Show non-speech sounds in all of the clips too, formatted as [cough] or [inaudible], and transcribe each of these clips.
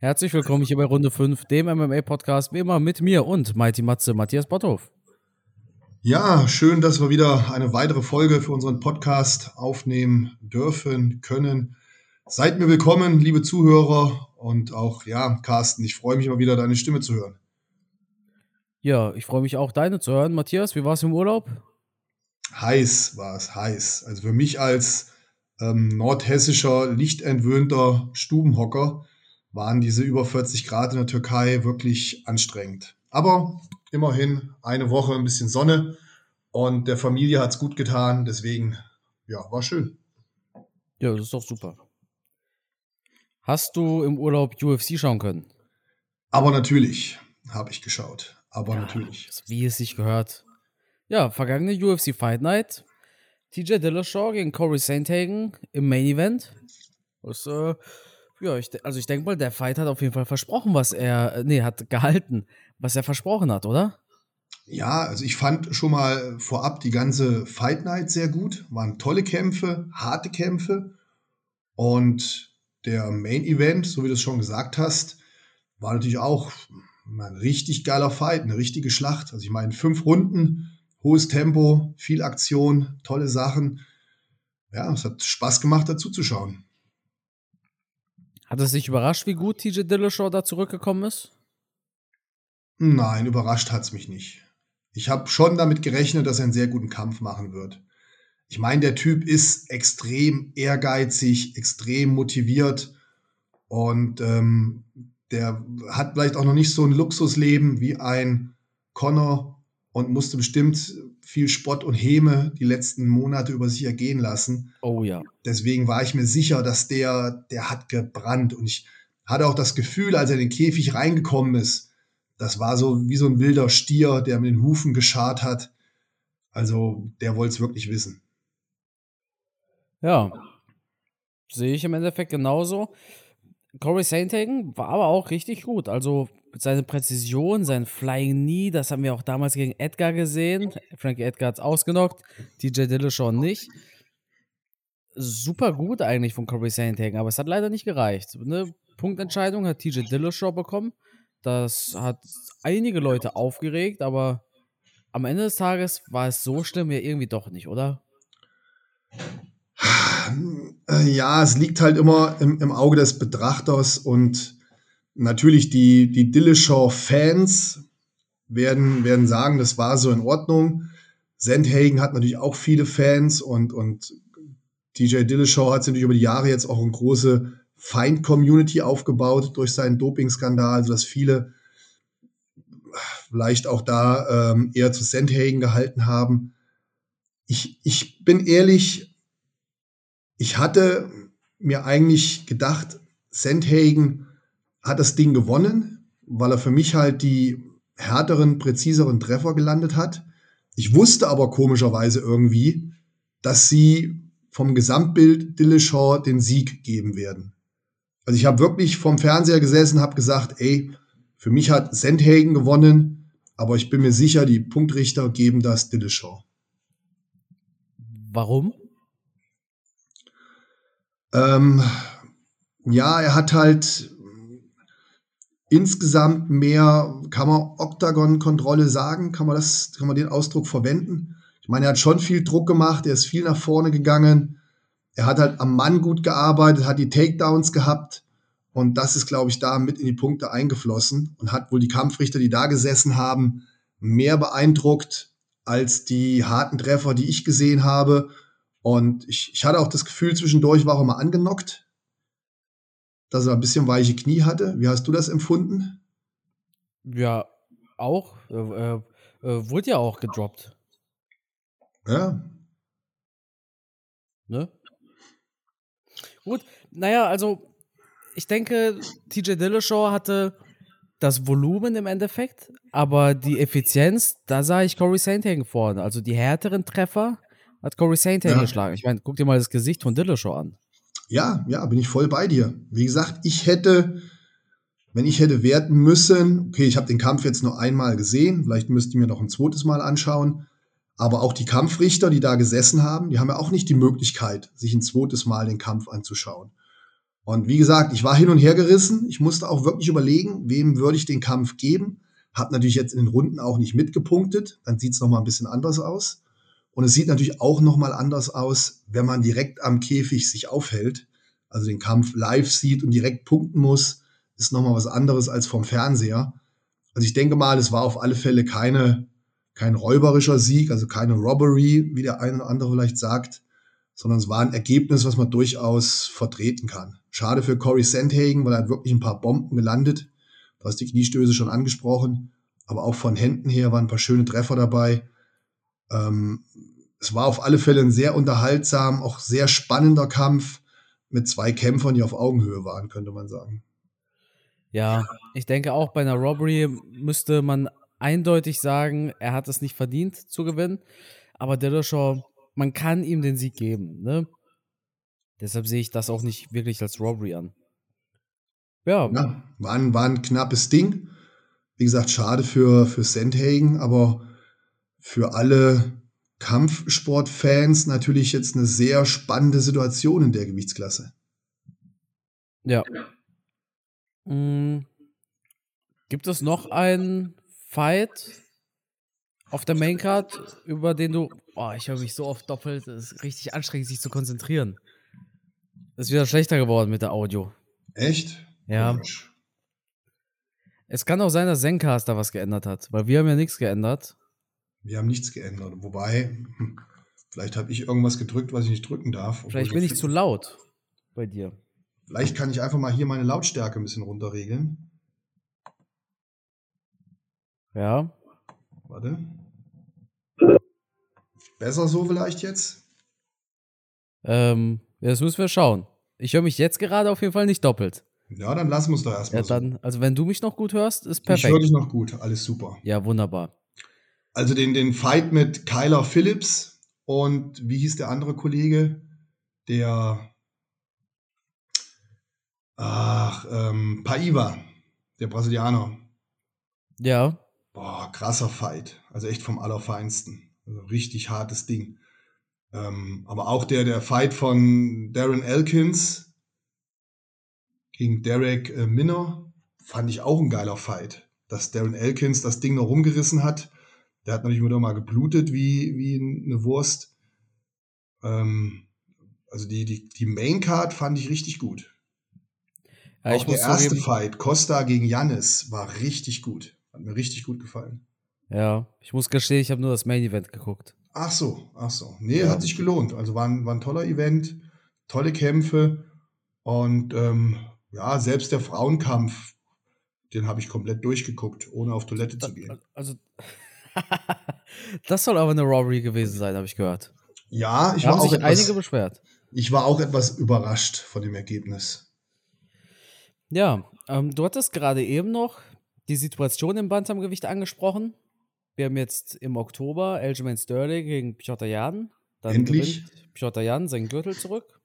Herzlich willkommen hier bei Runde 5, dem MMA-Podcast, wie immer mit mir und Mighty Matze, Matthias Botthoff. Ja, schön, dass wir wieder eine weitere Folge für unseren Podcast aufnehmen dürfen, können. Seid mir willkommen, liebe Zuhörer und auch, ja, Carsten, ich freue mich immer wieder, deine Stimme zu hören. Ja, ich freue mich auch, deine zu hören. Matthias, wie war es im Urlaub? Heiß war es, heiß. Also für mich als ähm, nordhessischer, lichtentwöhnter Stubenhocker waren diese über 40 Grad in der Türkei wirklich anstrengend. Aber immerhin eine Woche ein bisschen Sonne und der Familie hat es gut getan. Deswegen, ja, war schön. Ja, das ist doch super. Hast du im Urlaub UFC schauen können? Aber natürlich habe ich geschaut. Aber ja, natürlich. Wie es sich gehört. Ja, vergangene UFC Fight Night. TJ Dillashaw gegen Corey Sandhagen im Main Event. Das, äh, ja, ich, also ich denke mal, der Fight hat auf jeden Fall versprochen, was er, äh, nee, hat gehalten, was er versprochen hat, oder? Ja, also ich fand schon mal vorab die ganze Fight Night sehr gut. Waren tolle Kämpfe, harte Kämpfe. Und der Main Event, so wie du es schon gesagt hast, war natürlich auch ein richtig geiler Fight, eine richtige Schlacht. Also ich meine, fünf Runden, hohes Tempo, viel Aktion, tolle Sachen. Ja, es hat Spaß gemacht, dazu zu. Hat es dich überrascht, wie gut TJ Dillashaw da zurückgekommen ist? Nein, überrascht hat es mich nicht. Ich habe schon damit gerechnet, dass er einen sehr guten Kampf machen wird. Ich meine, der Typ ist extrem ehrgeizig, extrem motiviert und ähm, der hat vielleicht auch noch nicht so ein Luxusleben wie ein Connor und musste bestimmt viel Spott und Häme die letzten Monate über sich ergehen lassen. Oh ja. Deswegen war ich mir sicher, dass der, der hat gebrannt. Und ich hatte auch das Gefühl, als er in den Käfig reingekommen ist, das war so wie so ein wilder Stier, der mit den Hufen geschart hat. Also der wollte es wirklich wissen. Ja, sehe ich im Endeffekt genauso. Corey Sandhagen war aber auch richtig gut. Also seine Präzision, sein Flying Knee, das haben wir auch damals gegen Edgar gesehen. Frankie Edgar hat es ausgenockt, DJ Dillashaw nicht. Super gut eigentlich von Corey Sandhagen, aber es hat leider nicht gereicht. Eine Punktentscheidung hat TJ Dillashaw bekommen. Das hat einige Leute aufgeregt, aber am Ende des Tages war es so schlimm ja irgendwie doch nicht, oder? Ja, es liegt halt immer im, im Auge des Betrachters und natürlich die, die Dillashaw-Fans werden, werden sagen, das war so in Ordnung. Sandhagen hat natürlich auch viele Fans und, und DJ Dillashaw hat sich natürlich über die Jahre jetzt auch eine große Feind-Community aufgebaut durch seinen Doping-Skandal, sodass viele vielleicht auch da ähm, eher zu Sandhagen gehalten haben. Ich, ich bin ehrlich, ich hatte mir eigentlich gedacht, Sandhagen hat das Ding gewonnen, weil er für mich halt die härteren, präziseren Treffer gelandet hat. Ich wusste aber komischerweise irgendwie, dass sie vom Gesamtbild Dillashaw den Sieg geben werden. Also ich habe wirklich vom Fernseher gesessen, habe gesagt, ey, für mich hat Sandhagen gewonnen, aber ich bin mir sicher, die Punktrichter geben das Dillashaw. Warum? Ähm, ja, er hat halt insgesamt mehr, kann man Oktagon-Kontrolle sagen? Kann man das, kann man den Ausdruck verwenden? Ich meine, er hat schon viel Druck gemacht, er ist viel nach vorne gegangen. Er hat halt am Mann gut gearbeitet, hat die Takedowns gehabt. Und das ist, glaube ich, da mit in die Punkte eingeflossen und hat wohl die Kampfrichter, die da gesessen haben, mehr beeindruckt als die harten Treffer, die ich gesehen habe. Und ich, ich hatte auch das Gefühl, zwischendurch war er mal angenockt, dass er ein bisschen weiche Knie hatte. Wie hast du das empfunden? Ja, auch. Äh, äh, wurde ja auch gedroppt. Ja. Ne? Gut, naja, also ich denke, TJ Dillashaw hatte das Volumen im Endeffekt, aber die Effizienz, da sah ich Corey Sandhagen vorne. Also die härteren Treffer hat Corey Sandhagen ja. geschlagen. Ich meine, guck dir mal das Gesicht von Dillashaw an. Ja, ja, bin ich voll bei dir. Wie gesagt, ich hätte, wenn ich hätte werten müssen, okay, ich habe den Kampf jetzt nur einmal gesehen, vielleicht müsste ich mir noch ein zweites Mal anschauen, aber auch die Kampfrichter, die da gesessen haben, die haben ja auch nicht die Möglichkeit, sich ein zweites Mal den Kampf anzuschauen. Und wie gesagt, ich war hin und her gerissen. Ich musste auch wirklich überlegen, wem würde ich den Kampf geben. Hab natürlich jetzt in den Runden auch nicht mitgepunktet. Dann sieht es nochmal ein bisschen anders aus. Und es sieht natürlich auch nochmal anders aus, wenn man direkt am Käfig sich aufhält. Also den Kampf live sieht und direkt punkten muss, ist nochmal was anderes als vom Fernseher. Also ich denke mal, es war auf alle Fälle keine, kein räuberischer Sieg, also keine Robbery, wie der eine oder andere vielleicht sagt, sondern es war ein Ergebnis, was man durchaus vertreten kann. Schade für Corey Sandhagen, weil er hat wirklich ein paar Bomben gelandet. Du hast die Kniestöße schon angesprochen, aber auch von Händen her waren ein paar schöne Treffer dabei. Ähm, es war auf alle Fälle ein sehr unterhaltsam, auch sehr spannender Kampf mit zwei Kämpfern, die auf Augenhöhe waren, könnte man sagen. Ja, ich denke auch bei einer Robbery müsste man eindeutig sagen, er hat es nicht verdient zu gewinnen. Aber Dillashaw man kann ihm den Sieg geben. Ne? Deshalb sehe ich das auch nicht wirklich als Robbery an. Ja. ja war, ein, war ein knappes Ding. Wie gesagt, schade für, für Sandhagen, aber für alle Kampfsportfans natürlich jetzt eine sehr spannende Situation in der Gewichtsklasse. Ja. Mhm. Gibt es noch einen Fight auf der Maincard, über den du Oh, ich höre mich so oft doppelt. Es ist richtig anstrengend, sich zu konzentrieren. Ist wieder schlechter geworden mit der Audio. Echt? Ja. Mensch. Es kann auch sein, dass Zencaster was geändert hat, weil wir haben ja nichts geändert. Wir haben nichts geändert. Wobei, [laughs] vielleicht habe ich irgendwas gedrückt, was ich nicht drücken darf. Vielleicht bin ich zu laut bei dir. Vielleicht kann ich einfach mal hier meine Lautstärke ein bisschen runterregeln. Ja. Warte. Besser so vielleicht jetzt? Ähm, das müssen wir schauen. Ich höre mich jetzt gerade auf jeden Fall nicht doppelt. Ja, dann lassen wir es doch erstmal. Ja, dann, so. also wenn du mich noch gut hörst, ist perfekt. Ich höre dich noch gut, alles super. Ja, wunderbar. Also den, den Fight mit Kyler Phillips und wie hieß der andere Kollege? Der Ach, ähm, Paiva, der Brasilianer. Ja. Boah, krasser Fight. Also echt vom Allerfeinsten. Also richtig hartes Ding. Ähm, aber auch der, der Fight von Darren Elkins gegen Derek äh, Minner fand ich auch ein geiler Fight. Dass Darren Elkins das Ding noch rumgerissen hat. Der hat natürlich wieder mal geblutet wie, wie eine Wurst. Ähm, also die, die, die Main Card fand ich richtig gut. Ja, auch der erste Fight, Costa gegen Jannis, war richtig gut. Hat mir richtig gut gefallen. Ja, ich muss gestehen, ich habe nur das Main Event geguckt. Ach so, ach so. Nee, ja. hat sich gelohnt. Also war ein, war ein toller Event, tolle Kämpfe und ähm, ja, selbst der Frauenkampf, den habe ich komplett durchgeguckt, ohne auf Toilette zu gehen. Also, [laughs] das soll aber eine Robbery gewesen sein, habe ich gehört. Ja, ich da war auch etwas, einige beschwert. Ich war auch etwas überrascht von dem Ergebnis. Ja, ähm, du hattest gerade eben noch die Situation im Bantamgewicht angesprochen. Wir haben jetzt im Oktober Aljamain Sterling gegen Piotr Jan. Dann Endlich. Piotr Jan seinen Gürtel zurück.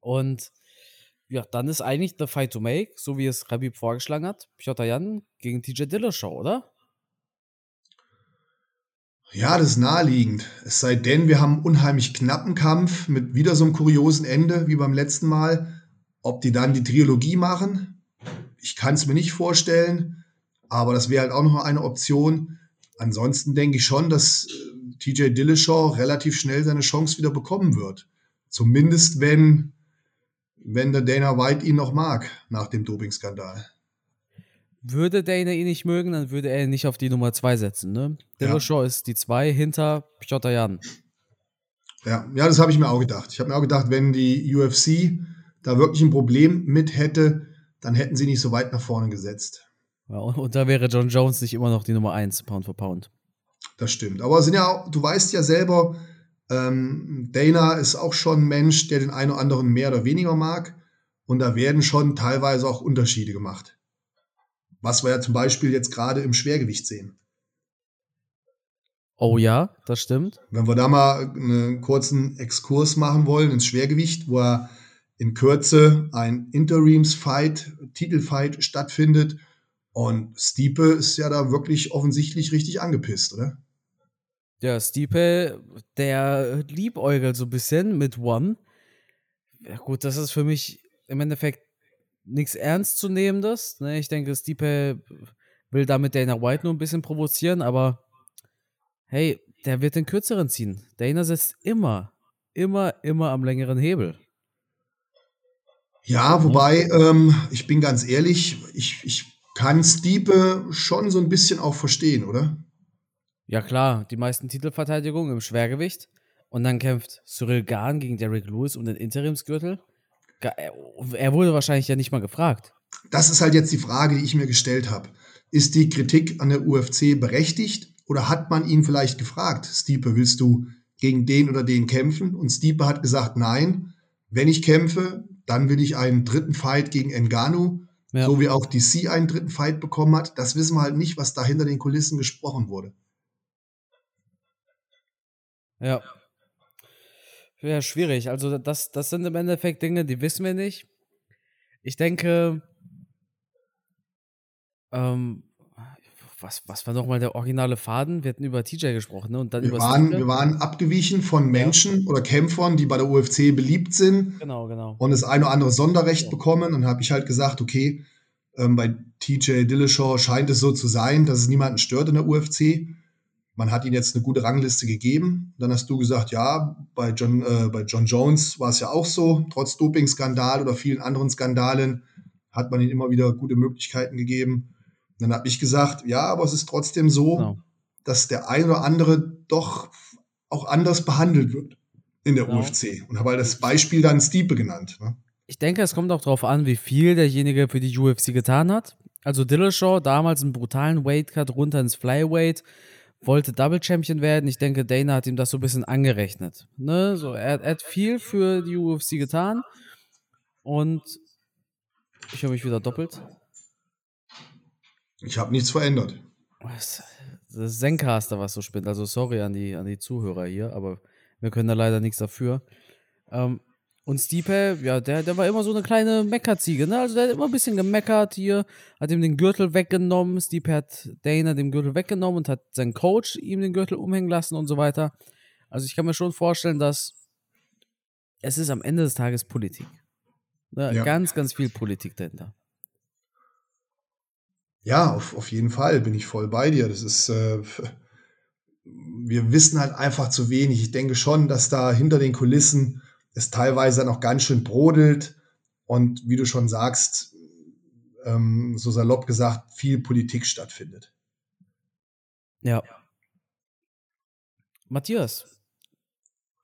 Und ja, dann ist eigentlich the fight to make, so wie es Rabib vorgeschlagen hat. Piotr Jan gegen TJ Dillashaw, oder? Ja, das ist naheliegend. Es sei denn, wir haben einen unheimlich knappen Kampf mit wieder so einem kuriosen Ende wie beim letzten Mal. Ob die dann die Trilogie machen, ich kann es mir nicht vorstellen, aber das wäre halt auch noch eine Option. Ansonsten denke ich schon, dass äh, TJ Dillashaw relativ schnell seine Chance wieder bekommen wird. Zumindest wenn, wenn der Dana White ihn noch mag nach dem Dopingskandal. Würde Dana ihn nicht mögen, dann würde er ihn nicht auf die Nummer 2 setzen. Ne? Dillashaw ja. ist die 2 hinter Piotr Jan. Ja, ja das habe ich mir auch gedacht. Ich habe mir auch gedacht, wenn die UFC da wirklich ein Problem mit hätte, dann hätten sie nicht so weit nach vorne gesetzt. Ja, und, und, da wäre John Jones nicht immer noch die Nummer 1, Pound for Pound. Das stimmt. Aber sind ja, du weißt ja selber, ähm, Dana ist auch schon ein Mensch, der den einen oder anderen mehr oder weniger mag. Und da werden schon teilweise auch Unterschiede gemacht. Was wir ja zum Beispiel jetzt gerade im Schwergewicht sehen. Oh ja, das stimmt. Wenn wir da mal einen kurzen Exkurs machen wollen ins Schwergewicht, wo er in Kürze ein Interims-Fight, Titelfight stattfindet und Stiepe ist ja da wirklich offensichtlich richtig angepisst, oder? Ja, Stiepe, der liebäugelt so ein bisschen mit One. Ja, gut, das ist für mich im Endeffekt nichts Ernstzunehmendes. Ne? Ich denke, Stipe will damit Dana White nur ein bisschen provozieren, aber hey, der wird den kürzeren ziehen. Dana sitzt immer, immer, immer am längeren Hebel. Ja, wobei, ähm, ich bin ganz ehrlich, ich, ich kann Stiepe schon so ein bisschen auch verstehen, oder? Ja, klar, die meisten Titelverteidigungen im Schwergewicht. Und dann kämpft Cyril Gahn gegen Derek Lewis um den Interimsgürtel. Er wurde wahrscheinlich ja nicht mal gefragt. Das ist halt jetzt die Frage, die ich mir gestellt habe. Ist die Kritik an der UFC berechtigt oder hat man ihn vielleicht gefragt, Stiepe, willst du gegen den oder den kämpfen? Und Stiepe hat gesagt, nein, wenn ich kämpfe, dann will ich einen dritten Fight gegen Engano, ja. so wie auch DC einen dritten Fight bekommen hat. Das wissen wir halt nicht, was da hinter den Kulissen gesprochen wurde. Ja. Ja, schwierig. Also das, das sind im Endeffekt Dinge, die wissen wir nicht. Ich denke, ähm, was, was war nochmal der originale Faden? Wir hatten über TJ gesprochen, ne? Und dann wir, über waren, wir waren abgewichen von Menschen ja. oder Kämpfern, die bei der UFC beliebt sind. Genau, genau. Und das ein oder andere Sonderrecht ja. bekommen. Und habe ich halt gesagt, okay, ähm, bei TJ Dillashaw scheint es so zu sein, dass es niemanden stört in der UFC. Man hat ihm jetzt eine gute Rangliste gegeben. Dann hast du gesagt, ja, bei John, äh, bei John Jones war es ja auch so. Trotz Doping-Skandal oder vielen anderen Skandalen hat man ihm immer wieder gute Möglichkeiten gegeben. Dann habe ich gesagt, ja, aber es ist trotzdem so, genau. dass der ein oder andere doch auch anders behandelt wird in der genau. UFC. Und habe halt das Beispiel dann Stiepe genannt. Ne? Ich denke, es kommt auch darauf an, wie viel derjenige für die UFC getan hat. Also Dillashaw, damals einen brutalen Weightcut runter ins Flyweight, wollte Double Champion werden. Ich denke, Dana hat ihm das so ein bisschen angerechnet. Ne? So, er, er hat viel für die UFC getan. Und ich höre mich wieder doppelt. Ich habe nichts verändert. Das ist Zencaster, was so spinnt. Also sorry an die, an die Zuhörer hier, aber wir können da leider nichts dafür. Ähm, und Stipe, ja, der, der war immer so eine kleine Meckerziege, ne? Also der hat immer ein bisschen gemeckert hier, hat ihm den Gürtel weggenommen. Stipe hat Dana den Gürtel weggenommen und hat seinen Coach ihm den Gürtel umhängen lassen und so weiter. Also ich kann mir schon vorstellen, dass es ist am Ende des Tages Politik. Ne? Ja. Ganz, ganz viel Politik dahinter. Ja, auf, auf jeden Fall bin ich voll bei dir. Das ist, äh, wir wissen halt einfach zu wenig. Ich denke schon, dass da hinter den Kulissen es teilweise noch ganz schön brodelt und wie du schon sagst, ähm, so salopp gesagt, viel Politik stattfindet. Ja. Matthias,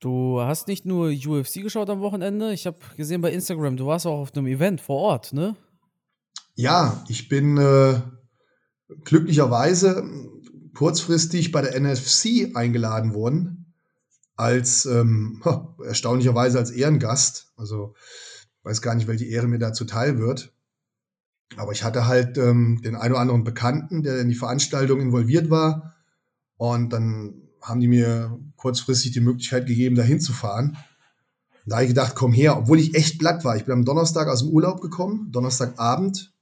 du hast nicht nur UFC geschaut am Wochenende, ich habe gesehen bei Instagram, du warst auch auf einem Event vor Ort, ne? Ja, ich bin äh, glücklicherweise kurzfristig bei der NFC eingeladen worden, als ähm, erstaunlicherweise als Ehrengast. Also weiß gar nicht, welche Ehre mir da zuteil wird. Aber ich hatte halt ähm, den einen oder anderen Bekannten, der in die Veranstaltung involviert war. Und dann haben die mir kurzfristig die Möglichkeit gegeben, da hinzufahren. Da habe ich gedacht, komm her, obwohl ich echt platt war. Ich bin am Donnerstag aus dem Urlaub gekommen, Donnerstagabend,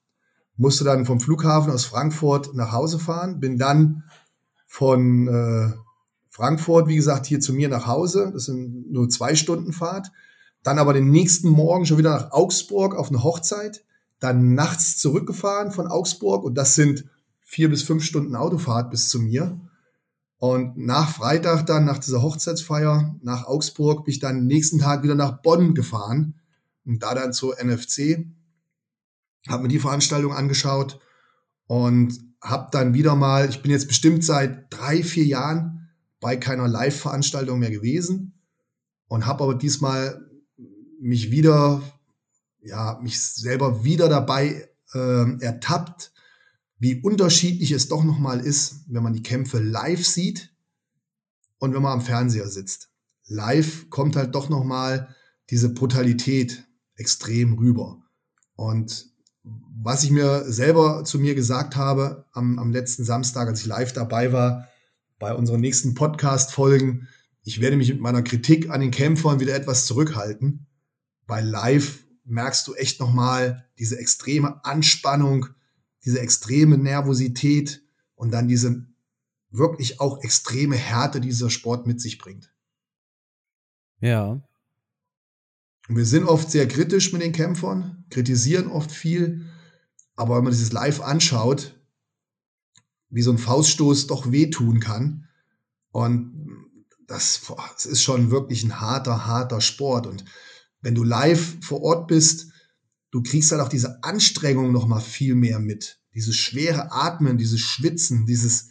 musste dann vom Flughafen aus Frankfurt nach Hause fahren, bin dann von äh, Frankfurt, wie gesagt, hier zu mir nach Hause. Das sind nur zwei Stunden Fahrt. Dann aber den nächsten Morgen schon wieder nach Augsburg auf eine Hochzeit. Dann nachts zurückgefahren von Augsburg und das sind vier bis fünf Stunden Autofahrt bis zu mir. Und nach Freitag dann, nach dieser Hochzeitsfeier nach Augsburg, bin ich dann nächsten Tag wieder nach Bonn gefahren und da dann zur NFC habe mir die Veranstaltung angeschaut und habe dann wieder mal, ich bin jetzt bestimmt seit drei, vier Jahren bei keiner Live-Veranstaltung mehr gewesen und habe aber diesmal mich wieder, ja, mich selber wieder dabei äh, ertappt, wie unterschiedlich es doch nochmal ist, wenn man die Kämpfe live sieht und wenn man am Fernseher sitzt. Live kommt halt doch nochmal diese Brutalität extrem rüber. Und was ich mir selber zu mir gesagt habe am, am letzten Samstag, als ich live dabei war, bei unseren nächsten Podcast-Folgen, ich werde mich mit meiner Kritik an den Kämpfern wieder etwas zurückhalten. Bei live merkst du echt nochmal diese extreme Anspannung, diese extreme Nervosität und dann diese wirklich auch extreme Härte, die dieser Sport mit sich bringt. Ja. wir sind oft sehr kritisch mit den Kämpfern, kritisieren oft viel, aber wenn man dieses live anschaut, wie so ein Fauststoß doch wehtun kann. Und das, boah, das ist schon wirklich ein harter, harter Sport. Und wenn du live vor Ort bist, du kriegst halt auch diese Anstrengung noch mal viel mehr mit. Dieses schwere Atmen, dieses Schwitzen, dieses,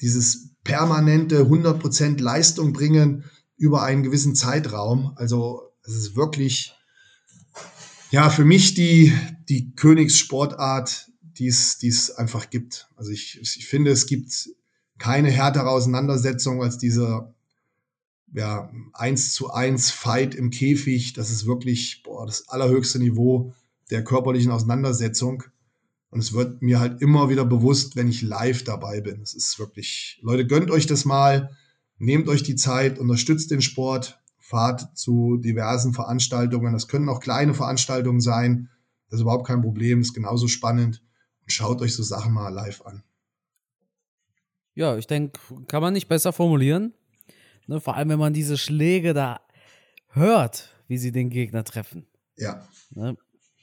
dieses permanente 100% Leistung bringen über einen gewissen Zeitraum. Also es ist wirklich, ja, für mich die, die Königssportart, die es einfach gibt. Also ich, ich finde, es gibt keine härtere Auseinandersetzung als dieser ja, 1 zu 1 Fight im Käfig. Das ist wirklich boah, das allerhöchste Niveau der körperlichen Auseinandersetzung. Und es wird mir halt immer wieder bewusst, wenn ich live dabei bin. Es ist wirklich, Leute, gönnt euch das mal, nehmt euch die Zeit, unterstützt den Sport, fahrt zu diversen Veranstaltungen. Das können auch kleine Veranstaltungen sein. Das ist überhaupt kein Problem, ist genauso spannend. Und schaut euch so Sachen mal live an. Ja, ich denke, kann man nicht besser formulieren. Ne, vor allem, wenn man diese Schläge da hört, wie sie den Gegner treffen. Ja. Ne,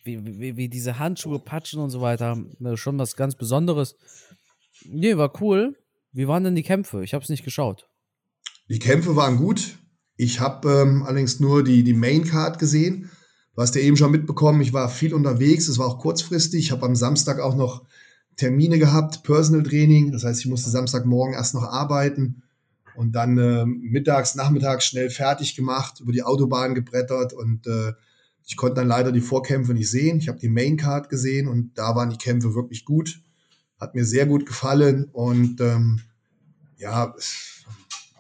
wie, wie, wie diese Handschuhe patschen und so weiter. Ne, schon was ganz Besonderes. Nee, war cool. Wie waren denn die Kämpfe? Ich habe es nicht geschaut. Die Kämpfe waren gut. Ich habe ähm, allerdings nur die, die Main Card gesehen. Du hast ja eben schon mitbekommen, ich war viel unterwegs. Es war auch kurzfristig. Ich habe am Samstag auch noch Termine gehabt, Personal Training. Das heißt, ich musste Samstagmorgen erst noch arbeiten und dann äh, mittags, nachmittags schnell fertig gemacht, über die Autobahn gebrettert und äh, ich konnte dann leider die Vorkämpfe nicht sehen. Ich habe die Main Card gesehen und da waren die Kämpfe wirklich gut. Hat mir sehr gut gefallen und ähm, ja,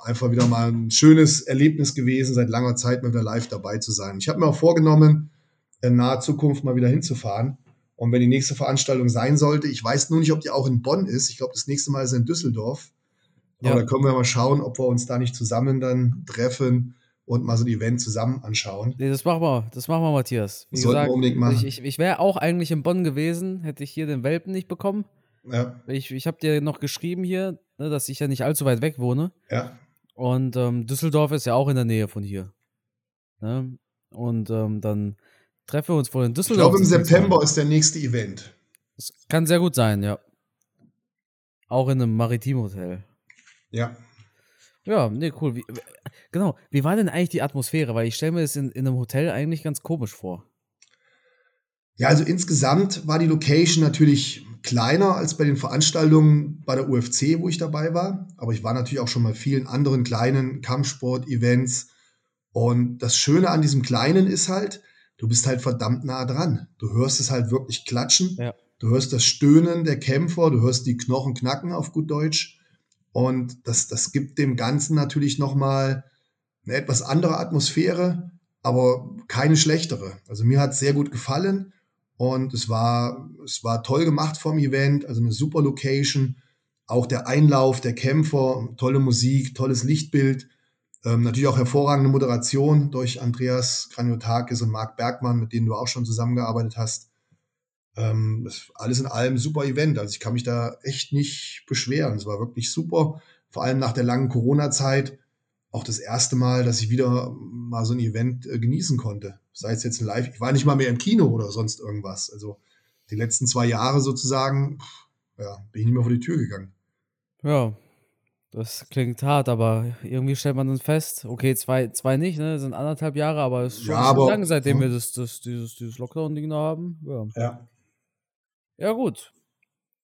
einfach wieder mal ein schönes Erlebnis gewesen, seit langer Zeit mal wieder live dabei zu sein. Ich habe mir auch vorgenommen, in naher Zukunft mal wieder hinzufahren. Und wenn die nächste Veranstaltung sein sollte, ich weiß nur nicht, ob die auch in Bonn ist. Ich glaube, das nächste Mal ist in Düsseldorf. Ja. Aber da können wir mal schauen, ob wir uns da nicht zusammen dann treffen und mal so ein Event zusammen anschauen. Nee, das machen wir, das machen wir, Matthias. Wie Sollten gesagt, wir unbedingt machen. Ich, ich, ich wäre auch eigentlich in Bonn gewesen, hätte ich hier den Welpen nicht bekommen. Ja. Ich, ich habe dir noch geschrieben hier, ne, dass ich ja nicht allzu weit weg wohne. Ja. Und ähm, Düsseldorf ist ja auch in der Nähe von hier. Ne? Und ähm, dann treffen wir uns vor in Düsseldorf. Ich glaube, im September ist der nächste Event. Das kann sehr gut sein, ja. Auch in einem Maritimhotel. Ja. Ja, nee, cool. Wie, genau. Wie war denn eigentlich die Atmosphäre? Weil ich stelle mir das in, in einem Hotel eigentlich ganz komisch vor. Ja, also insgesamt war die Location natürlich kleiner als bei den Veranstaltungen bei der UFC, wo ich dabei war. Aber ich war natürlich auch schon bei vielen anderen kleinen Kampfsport-Events. Und das Schöne an diesem Kleinen ist halt, du bist halt verdammt nah dran. Du hörst es halt wirklich klatschen. Ja. Du hörst das Stöhnen der Kämpfer, du hörst die Knochen knacken auf gut Deutsch. Und das, das gibt dem Ganzen natürlich nochmal eine etwas andere Atmosphäre, aber keine schlechtere. Also mir hat es sehr gut gefallen und es war, es war toll gemacht vom Event, also eine super Location. Auch der Einlauf der Kämpfer, tolle Musik, tolles Lichtbild. Ähm, natürlich auch hervorragende Moderation durch Andreas Kraniotakis und Marc Bergmann, mit denen du auch schon zusammengearbeitet hast. Ähm, alles in allem super Event. Also ich kann mich da echt nicht beschweren. Es war wirklich super. Vor allem nach der langen Corona-Zeit auch das erste Mal, dass ich wieder mal so ein Event äh, genießen konnte. Sei es jetzt ein Live, ich war nicht mal mehr im Kino oder sonst irgendwas. Also die letzten zwei Jahre sozusagen, ja, bin ich nicht mehr vor die Tür gegangen. Ja, das klingt hart, aber irgendwie stellt man dann fest, okay, zwei, zwei nicht, ne? Das sind anderthalb Jahre, aber es ist schon, ja, aber, lange, seitdem ja. wir das, das, dieses, dieses Lockdown-Ding da haben. Ja. ja. Ja, gut.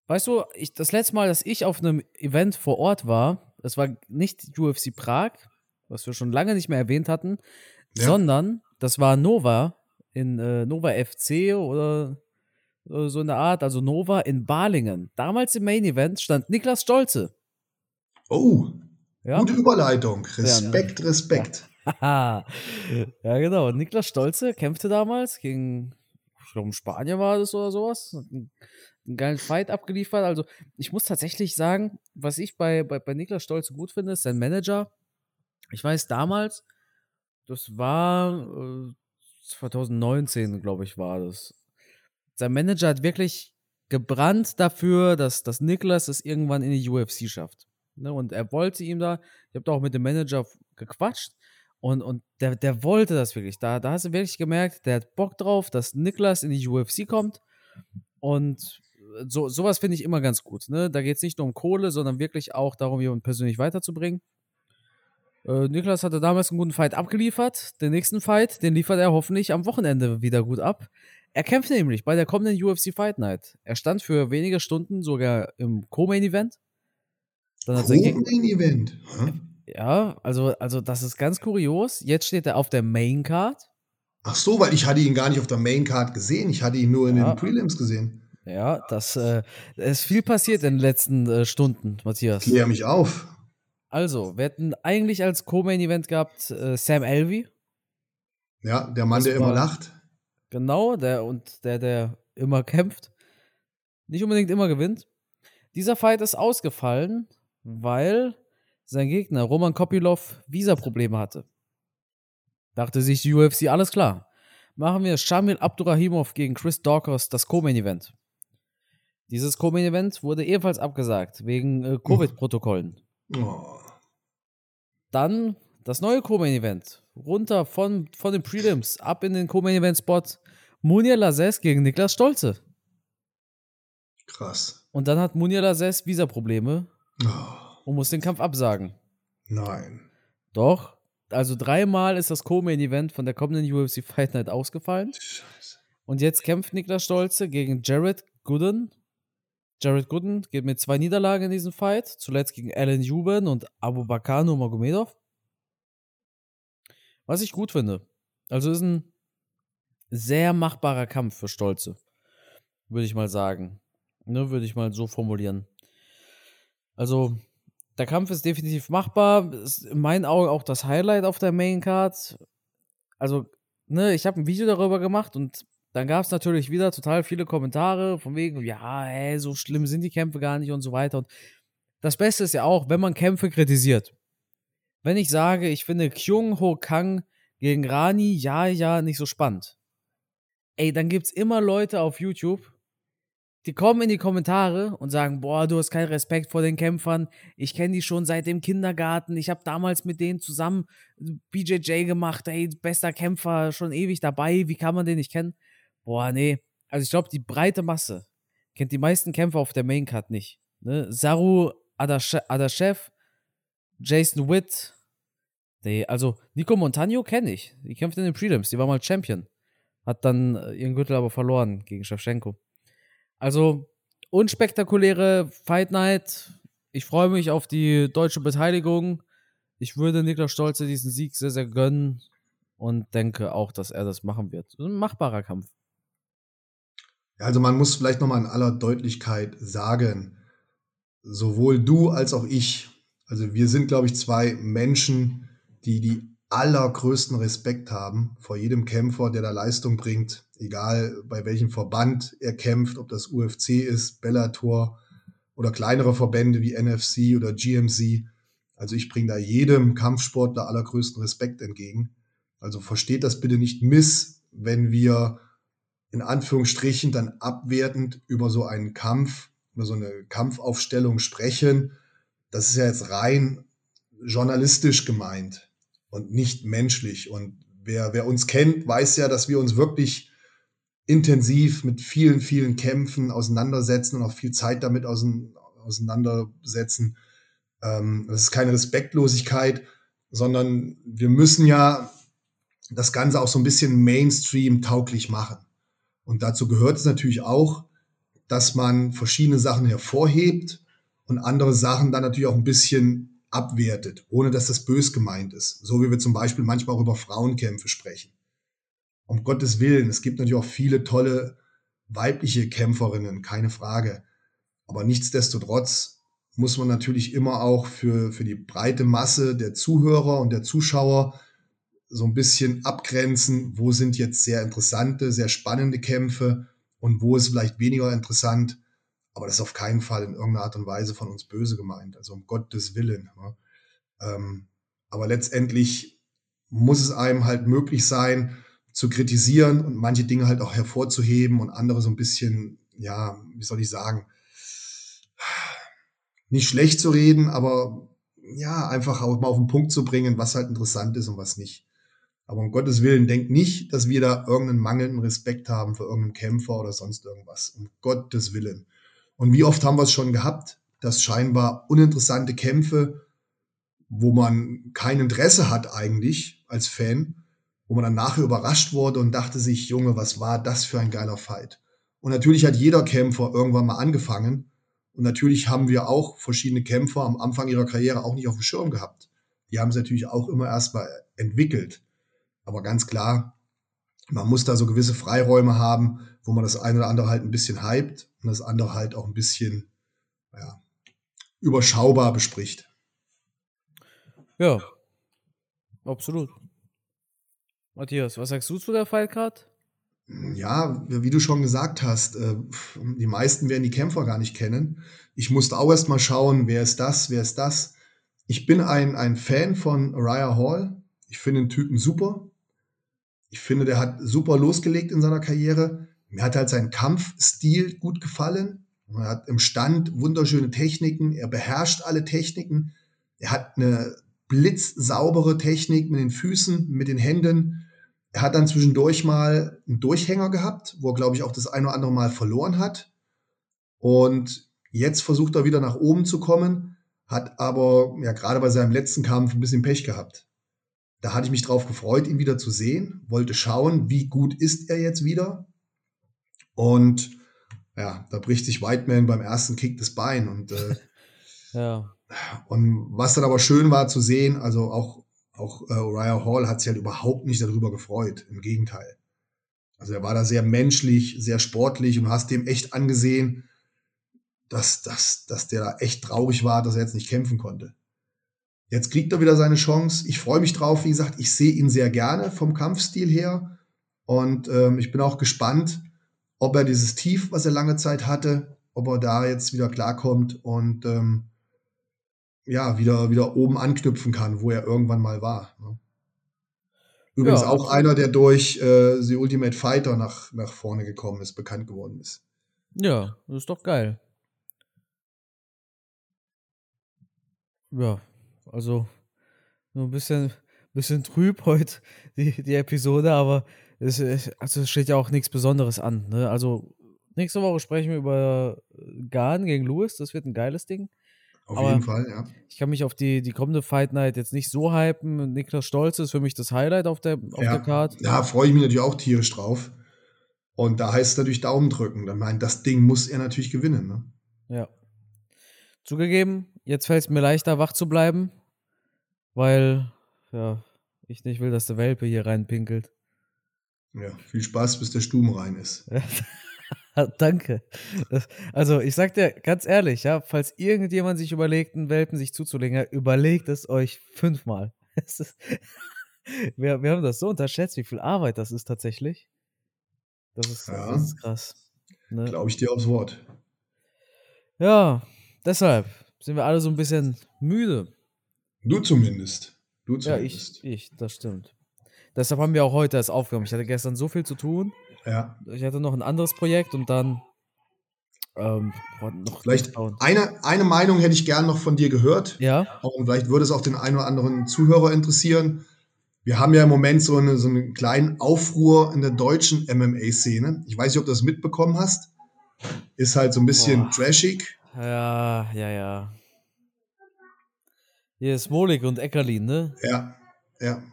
Weißt du, ich, das letzte Mal, dass ich auf einem Event vor Ort war, das war nicht UFC Prag, was wir schon lange nicht mehr erwähnt hatten, ja. sondern das war Nova in äh, Nova FC oder äh, so eine Art, also Nova in Balingen. Damals im Main Event stand Niklas Stolze. Oh, ja? gute Überleitung. Respekt, ja, ne? Respekt. [laughs] Ja. genau. Niklas Stolze kämpfte damals gegen, ich glaube, Spanier war das oder sowas. Einen, einen geilen Fight abgeliefert. Also, ich muss tatsächlich sagen, was ich bei, bei, bei Niklas Stolze gut finde, ist sein Manager ich weiß damals, das war äh, 2019, glaube ich, war das. Sein Manager hat wirklich gebrannt dafür, dass, dass Niklas es irgendwann in die UFC schafft. Ne? Und er wollte ihm da, ich habe da auch mit dem Manager gequatscht Und, und der, der wollte das wirklich. Da, da hast du wirklich gemerkt, der hat Bock drauf, dass Niklas in die UFC kommt. Und so, sowas finde ich immer ganz gut. Ne? Da geht es nicht nur um Kohle, sondern wirklich auch darum, jemanden persönlich weiterzubringen. Äh, Niklas hatte damals einen guten Fight abgeliefert. Den nächsten Fight, den liefert er hoffentlich am Wochenende wieder gut ab. Er kämpft nämlich bei der kommenden UFC Fight Night. Er stand für wenige Stunden sogar im Co-Main-Event. Co-Main-Event? Ja, also, also das ist ganz kurios. Jetzt steht er auf der Main Card. Ach so, weil ich hatte ihn gar nicht auf der Main Card gesehen. Ich hatte ihn nur in ja. den Prelims gesehen. Ja, das äh, ist viel passiert in den letzten äh, Stunden, Matthias. Klär mich auf. Also, wir hätten eigentlich als Co-Main-Event gehabt äh, Sam Elvey. Ja, der Mann, das der immer lacht. Genau, der und der, der immer kämpft. Nicht unbedingt immer gewinnt. Dieser Fight ist ausgefallen, weil sein Gegner Roman Kopilov Visa-Probleme hatte. Dachte sich die UFC, alles klar. Machen wir Shamil Abdurrahimov gegen Chris Dawkins das Co-Main-Event. Dieses Co-Main-Event wurde ebenfalls abgesagt, wegen äh, Covid-Protokollen. Oh. Dann das neue Co-Main-Event. Runter von, von den Prelims, ab in den Co-Main-Event-Spot. Munir Lazes gegen Niklas Stolze. Krass. Und dann hat Munir Lazes Visa-Probleme. Oh und muss den Kampf absagen. Nein. Doch. Also dreimal ist das Co-Main-Event von der kommenden UFC Fight Night ausgefallen. Scheiße. Und jetzt kämpft Niklas Stolze gegen Jared Gooden. Jared Gooden geht mit zwei Niederlagen in diesem Fight. Zuletzt gegen Alan Juben und Abu Bakar Nurmagomedov. Was ich gut finde. Also ist ein sehr machbarer Kampf für Stolze. Würde ich mal sagen. Ne, würde ich mal so formulieren. Also, der Kampf ist definitiv machbar. Ist in meinen Augen auch das Highlight auf der Main Card. Also, ne, ich habe ein Video darüber gemacht und dann gab es natürlich wieder total viele Kommentare von wegen, ja, ey, so schlimm sind die Kämpfe gar nicht und so weiter. Und das Beste ist ja auch, wenn man Kämpfe kritisiert. Wenn ich sage, ich finde Kyung Ho Kang gegen Rani, ja, ja, nicht so spannend. Ey, dann gibt's immer Leute auf YouTube, die kommen in die Kommentare und sagen, boah, du hast keinen Respekt vor den Kämpfern. Ich kenne die schon seit dem Kindergarten. Ich habe damals mit denen zusammen BJJ gemacht. Ey, bester Kämpfer, schon ewig dabei. Wie kann man den nicht kennen? Boah, nee. Also ich glaube, die breite Masse kennt die meisten Kämpfer auf der Maincard nicht. Ne? Saru Adashev, Jason Witt. Nee, also Nico Montagno kenne ich. Die kämpft in den Prelims. Die war mal Champion. Hat dann äh, ihren Gürtel aber verloren gegen Shevchenko. Also unspektakuläre Fight Night. Ich freue mich auf die deutsche Beteiligung. Ich würde Niklas Stolze diesen Sieg sehr, sehr gönnen und denke auch, dass er das machen wird. Ein machbarer Kampf. Also man muss vielleicht nochmal in aller Deutlichkeit sagen, sowohl du als auch ich, also wir sind, glaube ich, zwei Menschen, die die allergrößten Respekt haben vor jedem Kämpfer, der da Leistung bringt, egal bei welchem Verband er kämpft, ob das UFC ist, Bellator oder kleinere Verbände wie NFC oder GMC. Also ich bringe da jedem Kampfsportler allergrößten Respekt entgegen. Also versteht das bitte nicht miss, wenn wir in Anführungsstrichen dann abwertend über so einen Kampf, über so eine Kampfaufstellung sprechen. Das ist ja jetzt rein journalistisch gemeint und nicht menschlich. Und wer, wer uns kennt, weiß ja, dass wir uns wirklich intensiv mit vielen, vielen Kämpfen auseinandersetzen und auch viel Zeit damit auseinandersetzen. Ähm, das ist keine Respektlosigkeit, sondern wir müssen ja das Ganze auch so ein bisschen Mainstream tauglich machen. Und dazu gehört es natürlich auch, dass man verschiedene Sachen hervorhebt und andere Sachen dann natürlich auch ein bisschen abwertet, ohne dass das bös gemeint ist. So wie wir zum Beispiel manchmal auch über Frauenkämpfe sprechen um Gottes Willen, es gibt natürlich auch viele tolle weibliche Kämpferinnen, keine Frage. Aber nichtsdestotrotz muss man natürlich immer auch für, für die breite Masse der Zuhörer und der Zuschauer so ein bisschen abgrenzen, wo sind jetzt sehr interessante, sehr spannende Kämpfe und wo ist vielleicht weniger interessant. Aber das ist auf keinen Fall in irgendeiner Art und Weise von uns böse gemeint, also um Gottes Willen. Ne? Ähm, aber letztendlich muss es einem halt möglich sein, zu kritisieren und manche Dinge halt auch hervorzuheben und andere so ein bisschen, ja, wie soll ich sagen, nicht schlecht zu reden, aber ja, einfach auch mal auf den Punkt zu bringen, was halt interessant ist und was nicht. Aber um Gottes Willen, denkt nicht, dass wir da irgendeinen mangelnden Respekt haben für irgendeinen Kämpfer oder sonst irgendwas. Um Gottes Willen. Und wie oft haben wir es schon gehabt, dass scheinbar uninteressante Kämpfe, wo man kein Interesse hat eigentlich als Fan, wo man dann nachher überrascht wurde und dachte sich, Junge, was war das für ein geiler Fight? Und natürlich hat jeder Kämpfer irgendwann mal angefangen. Und natürlich haben wir auch verschiedene Kämpfer am Anfang ihrer Karriere auch nicht auf dem Schirm gehabt. Die haben sie natürlich auch immer erstmal entwickelt. Aber ganz klar, man muss da so gewisse Freiräume haben, wo man das eine oder andere halt ein bisschen hypt und das andere halt auch ein bisschen ja, überschaubar bespricht. Ja, absolut. Matthias, was sagst du zu der Fightcard? Ja, wie du schon gesagt hast, äh, die meisten werden die Kämpfer gar nicht kennen. Ich musste auch erst mal schauen, wer ist das, wer ist das. Ich bin ein, ein Fan von Raya Hall. Ich finde den Typen super. Ich finde, der hat super losgelegt in seiner Karriere. Mir hat halt sein Kampfstil gut gefallen. Er hat im Stand wunderschöne Techniken. Er beherrscht alle Techniken. Er hat eine blitzsaubere Technik mit den Füßen, mit den Händen. Er hat dann zwischendurch mal einen Durchhänger gehabt, wo er, glaube ich, auch das ein oder andere Mal verloren hat. Und jetzt versucht er wieder nach oben zu kommen, hat aber ja gerade bei seinem letzten Kampf ein bisschen Pech gehabt. Da hatte ich mich drauf gefreut, ihn wieder zu sehen, wollte schauen, wie gut ist er jetzt wieder. Und ja, da bricht sich Whiteman beim ersten Kick das Bein. Und, äh, [laughs] ja. und was dann aber schön war zu sehen, also auch, auch äh, Uriah Hall hat sich halt überhaupt nicht darüber gefreut. Im Gegenteil. Also er war da sehr menschlich, sehr sportlich und hast dem echt angesehen, dass, dass, dass der da echt traurig war, dass er jetzt nicht kämpfen konnte. Jetzt kriegt er wieder seine Chance. Ich freue mich drauf. Wie gesagt, ich sehe ihn sehr gerne vom Kampfstil her. Und ähm, ich bin auch gespannt, ob er dieses Tief, was er lange Zeit hatte, ob er da jetzt wieder klarkommt und ähm, ja, wieder, wieder oben anknüpfen kann, wo er irgendwann mal war. Ne? Übrigens ja, auch einer, der durch äh, The Ultimate Fighter nach, nach vorne gekommen ist, bekannt geworden ist. Ja, das ist doch geil. Ja, also nur ein bisschen, bisschen trüb [laughs] heute die, die Episode, aber es, also es steht ja auch nichts Besonderes an. Ne? Also nächste Woche sprechen wir über Garn gegen Lewis. Das wird ein geiles Ding. Auf aber jeden Fall, ja. Ich kann mich auf die, die kommende Fight Night jetzt nicht so hypen. Niklas Stolz ist für mich das Highlight auf der, auf ja. der Card. Ja, freue ich mich natürlich auch tierisch drauf. Und da heißt es natürlich Daumen drücken. Dann meint, das Ding muss er natürlich gewinnen. Ne? Ja. Zugegeben, jetzt fällt es mir leichter, wach zu bleiben, weil ja, ich nicht will, dass der Welpe hier reinpinkelt. Ja, viel Spaß, bis der Stuben rein ist. [laughs] Danke. Also, ich sag dir ganz ehrlich, ja, falls irgendjemand sich überlegt, einen Welpen sich zuzulegen, überlegt es euch fünfmal. [laughs] Es ist, wir, wir haben das so unterschätzt, wie viel Arbeit das ist tatsächlich. Das ist, ja, das ist krass. Ne? Glaube ich dir aufs Wort. Ja, deshalb sind wir alle so ein bisschen müde. Du zumindest. Du zumindest. Ja, ich, ich, das stimmt. Deshalb haben wir auch heute das aufgenommen. Ich hatte gestern so viel zu tun. Ja. Ich hatte noch ein anderes Projekt und dann ähm, noch vielleicht eine, eine Meinung hätte ich gern noch von dir gehört. Ja. Und vielleicht würde es auch den einen oder anderen Zuhörer interessieren. Wir haben ja im Moment so, eine, so einen kleinen Aufruhr in der deutschen MMA-Szene. Ich weiß nicht, ob du das mitbekommen hast. Ist halt so ein bisschen Boah. trashig. Ja, ja, ja. Hier ist Smolik und Eckerlin, ne? Ja, ja.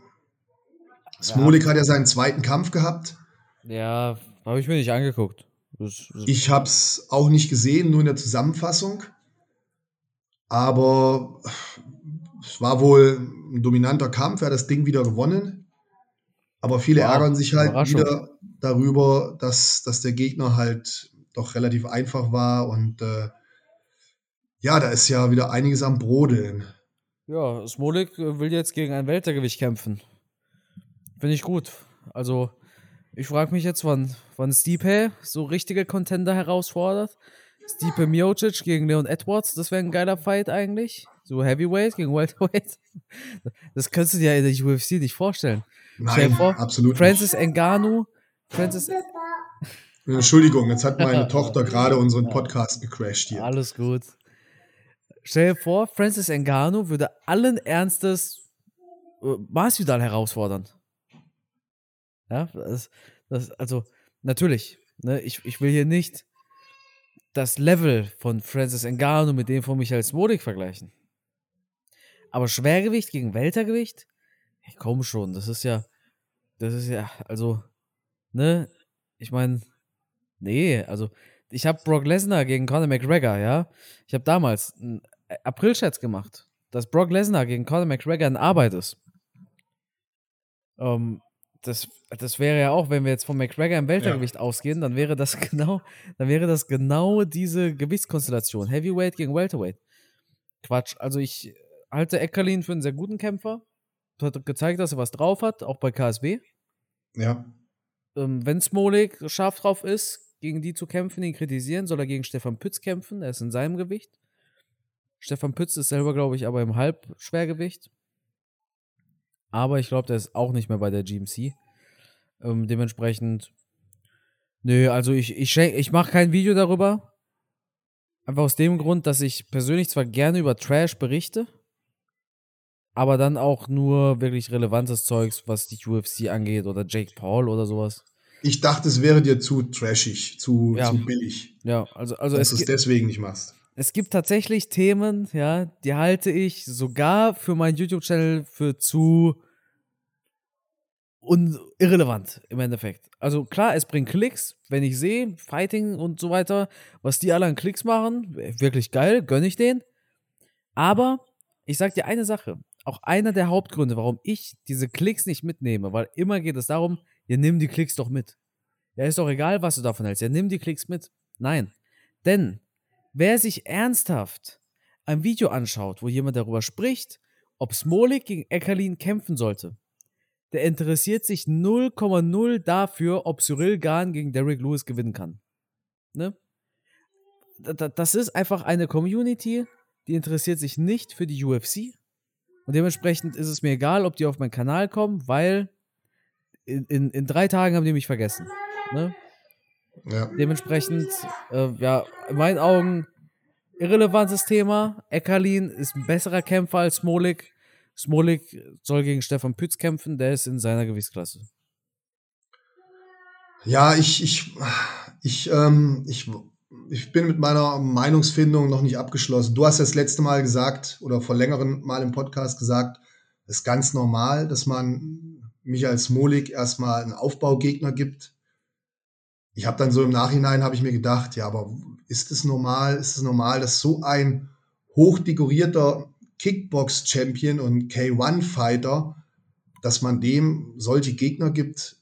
Smolik ja. hat ja seinen zweiten Kampf gehabt. Ja, habe ich mir nicht angeguckt. Das, das ich habe es auch nicht gesehen, nur in der Zusammenfassung. Aber es war wohl ein dominanter Kampf. Er hat das Ding wieder gewonnen. Aber viele wow, ärgern sich halt wieder darüber, dass, dass der Gegner halt doch relativ einfach war und äh, ja, da ist ja wieder einiges am Brodeln. Ja, Smolik äh, will jetzt gegen ein Weltergewicht kämpfen. Finde ich gut. Also, ich frage mich jetzt, wann, wann Stipe so richtige Contender herausfordert. Stipe Miocic gegen Leon Edwards, das wäre ein geiler Fight eigentlich. So Heavyweight gegen Welterweight. [laughs] Das kannst du dir in der UFC nicht vorstellen. Nein, vor, absolut Francis Ngannou, Francis Entschuldigung, jetzt hat meine Tochter gerade unseren Podcast gecrashed hier. Alles gut. Stell dir vor, Francis Ngannou würde allen Ernstes äh, Masvidal herausfordern. Ja, das, das, also natürlich, ne, ich, ich will hier nicht das Level von Francis Ngannou mit dem von Michael Smolik vergleichen. Aber Schwergewicht gegen Weltergewicht? Hey, komm schon, das ist ja, das ist ja, also, ne, ich meine, nee, also, ich habe Brock Lesnar gegen Conor McGregor, ja. Ich habe damals einen April-Scherz gemacht, dass Brock Lesnar gegen Conor McGregor in Arbeit ist. Ähm, das, das wäre ja auch, wenn wir jetzt von McGregor im Weltergewicht ja. ausgehen, dann wäre das [laughs] genau, dann wäre das genau diese Gewichtskonstellation. Heavyweight gegen Welterweight. Quatsch. Also ich halte Eckerlin für einen sehr guten Kämpfer. Hat gezeigt, dass er was drauf hat, auch bei KSW. Ja. Ähm, wenn Smolik scharf drauf ist, gegen die zu kämpfen, ihn kritisieren, soll er gegen Stefan Pütz kämpfen. Er ist in seinem Gewicht. Stefan Pütz ist selber, glaube ich, aber im Halbschwergewicht. Aber ich glaube, der ist auch nicht mehr bei der GMC. Ähm, dementsprechend, nö, also ich, ich, ich mache kein Video darüber. Einfach aus dem Grund, dass ich persönlich zwar gerne über Trash berichte, aber dann auch nur wirklich relevantes Zeugs, was die UFC angeht oder Jake Paul oder sowas. Ich dachte, es wäre dir zu trashig, zu, ja. zu billig. Ja, also, also dass du es deswegen nicht machst. Es gibt tatsächlich Themen, ja, die halte ich sogar für meinen YouTube-Channel für zu und irrelevant im Endeffekt. Also klar, es bringt Klicks, wenn ich sehe, Fighting und so weiter, was die alle an Klicks machen, wirklich geil, gönne ich den. Aber ich sag dir eine Sache, auch einer der Hauptgründe, warum ich diese Klicks nicht mitnehme, weil immer geht es darum, ja, nimm die Klicks doch mit. Ja, ist doch egal, was du davon hältst, ja, nimm die Klicks mit. Nein, denn wer sich ernsthaft ein Video anschaut, wo jemand darüber spricht, ob Smolik gegen Eckerlin kämpfen sollte, der interessiert sich 0,0 dafür, ob Cyril Gahn gegen Derek Lewis gewinnen kann. Ne? Das ist einfach eine Community, die interessiert sich nicht für die UFC. Und dementsprechend ist es mir egal, ob die auf meinen Kanal kommen, weil in, in, in drei Tagen haben die mich vergessen. Ne? Ja. Dementsprechend, äh, ja, in meinen Augen irrelevantes Thema. Eckerlin ist ein besserer Kämpfer als Smolik. Smolik soll gegen Stefan Pütz kämpfen, der ist in seiner Gewichtsklasse. Ja, ich, ich, ich, ähm, ich, ich bin mit meiner Meinungsfindung noch nicht abgeschlossen. Du hast das letzte Mal gesagt oder vor längerem Mal im Podcast gesagt, es ist ganz normal, dass man mich als Smolik erstmal einen Aufbaugegner gibt. Ich habe dann so im Nachhinein habe ich mir gedacht, ja, aber ist es normal? Ist es normal, dass so ein hochdekorierter Kickbox-Champion und K1-Fighter, dass man dem solche Gegner gibt.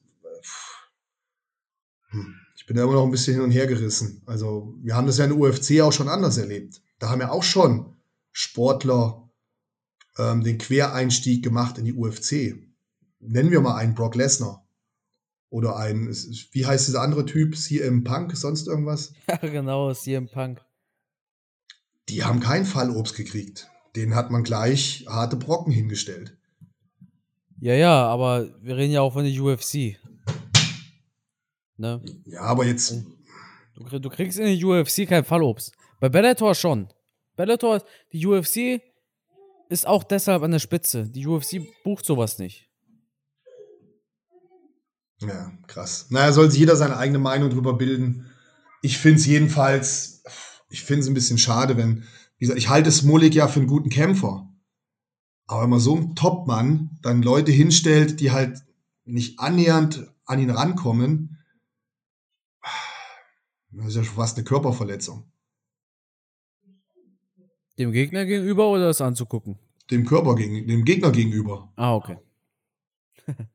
Hm, ich bin da immer noch ein bisschen hin und her gerissen. Also, wir haben das ja in der UFC auch schon anders erlebt. Da haben ja auch schon Sportler ähm, den Quereinstieg gemacht in die UFC. Nennen wir mal einen Brock Lesnar. Oder ein, wie heißt dieser andere Typ? CM Punk, sonst irgendwas? [laughs] Ja, genau, CM Punk. Die haben kein Fallobst gekriegt den hat man gleich harte Brocken hingestellt. Ja, ja, aber wir reden ja auch von der UFC. Ne? Ja, aber jetzt. Du, du kriegst in der UFC kein Fallobst. Bei Bellator schon. Bellator, die UFC ist auch deshalb an der Spitze. Die UFC bucht sowas nicht. Ja, krass. Naja, soll sich jeder seine eigene Meinung drüber bilden. Ich finde es jedenfalls, ich finde es ein bisschen schade, wenn wie gesagt, ich halte Smolik ja für einen guten Kämpfer. Aber wenn man so einen Topmann dann Leute hinstellt, die halt nicht annähernd an ihn rankommen, das ist ja schon fast eine Körperverletzung. Dem Gegner gegenüber oder das anzugucken? Dem Körper gegen, dem Gegner gegenüber. Ah, okay. [laughs]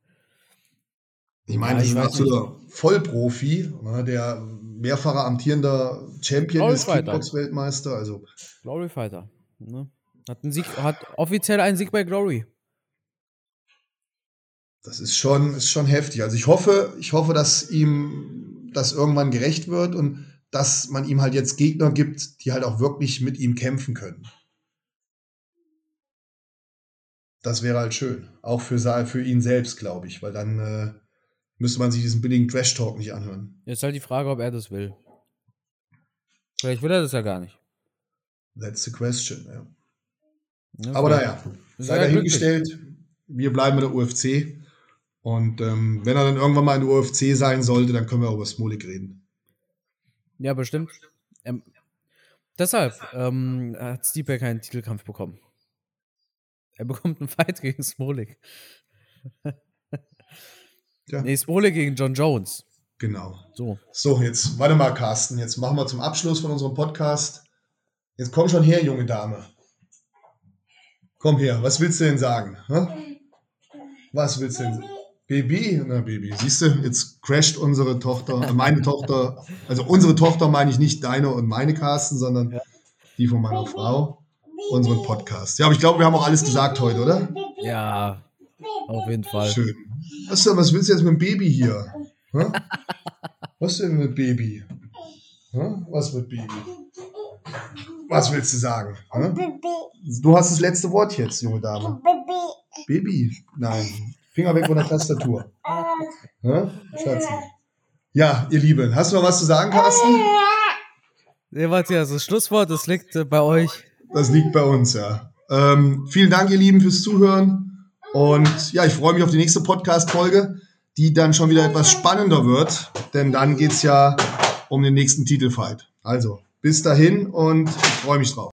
ich meine, ja, das ist ein absoluter Vollprofi, ne, der mehrfacher amtierender Champion Glory ist, Kickbox-Weltmeister. Also. Glory Fighter. Ne? Hat, einen Sieg, hat offiziell einen Sieg bei Glory. Das ist schon, ist schon heftig. Also ich hoffe, ich hoffe, dass ihm das irgendwann gerecht wird und dass man ihm halt jetzt Gegner gibt, die halt auch wirklich mit ihm kämpfen können. Das wäre halt schön. Auch für, für ihn selbst, glaube ich, weil dann äh, müsste man sich diesen billigen Trash-Talk nicht anhören. Jetzt halt die Frage, ob er das will. Vielleicht will er das ja gar nicht. That's the question, ja. Ja, Aber naja, sei dahingestellt, wir bleiben in der UFC. Und ähm, wenn er dann irgendwann mal in der UFC sein sollte, dann können wir auch über Smolik reden. Ja, bestimmt. Ähm, deshalb ähm, hat Stipe keinen Titelkampf bekommen. Er bekommt einen Fight gegen Smolik. [laughs] Ja. Nee, Smolik gegen John Jones. Genau. So. So, jetzt warte mal, Carsten. Jetzt machen wir zum Abschluss von unserem Podcast. Jetzt komm schon her, junge Dame. Komm her, was willst du denn sagen? Hä? Was willst du denn sagen? Baby? Na, Baby. Siehst du, jetzt crasht unsere Tochter, äh, meine Tochter, also unsere Tochter meine ich nicht deine und meine Carsten, sondern Ja. die von meiner Frau, unseren Podcast. Ja, aber ich glaube, wir haben auch alles gesagt heute, oder? Ja, auf jeden Fall. Schön. Was, was willst du jetzt mit dem Baby hier? Hä? Was denn mit Baby? Hä? Was mit Baby? Was willst du sagen? Hä? Du hast das letzte Wort jetzt, junge Dame. Baby? Nein. Finger weg von der Tastatur. Schatzi. Ja, ihr Lieben, hast du noch was zu sagen, Carsten? Nee, Matthias, das Schlusswort, das liegt äh, bei euch. Das liegt bei uns, ja. Ähm, vielen Dank, ihr Lieben, fürs Zuhören. Und ja, ich freue mich auf die nächste Podcast-Folge, die dann schon wieder etwas spannender wird, denn dann geht's ja um den nächsten Titelfight. Also, bis dahin und ich freue mich drauf.